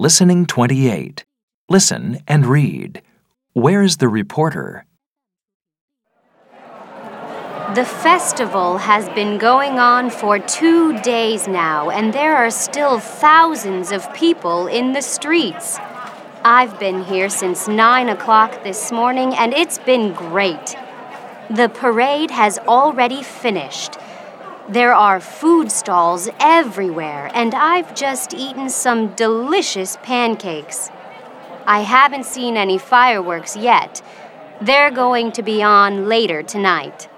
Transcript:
Listening 28. Listen and read. Where's the reporter? The festival has been going on for two days now, and there are still thousands of people in the streets. I've been here since 9 o'clock this morning, and it's been great. The parade has already finished. There are food stalls everywhere, and I've just eaten some delicious pancakes. I haven't seen any fireworks yet. They're going to be on later tonight.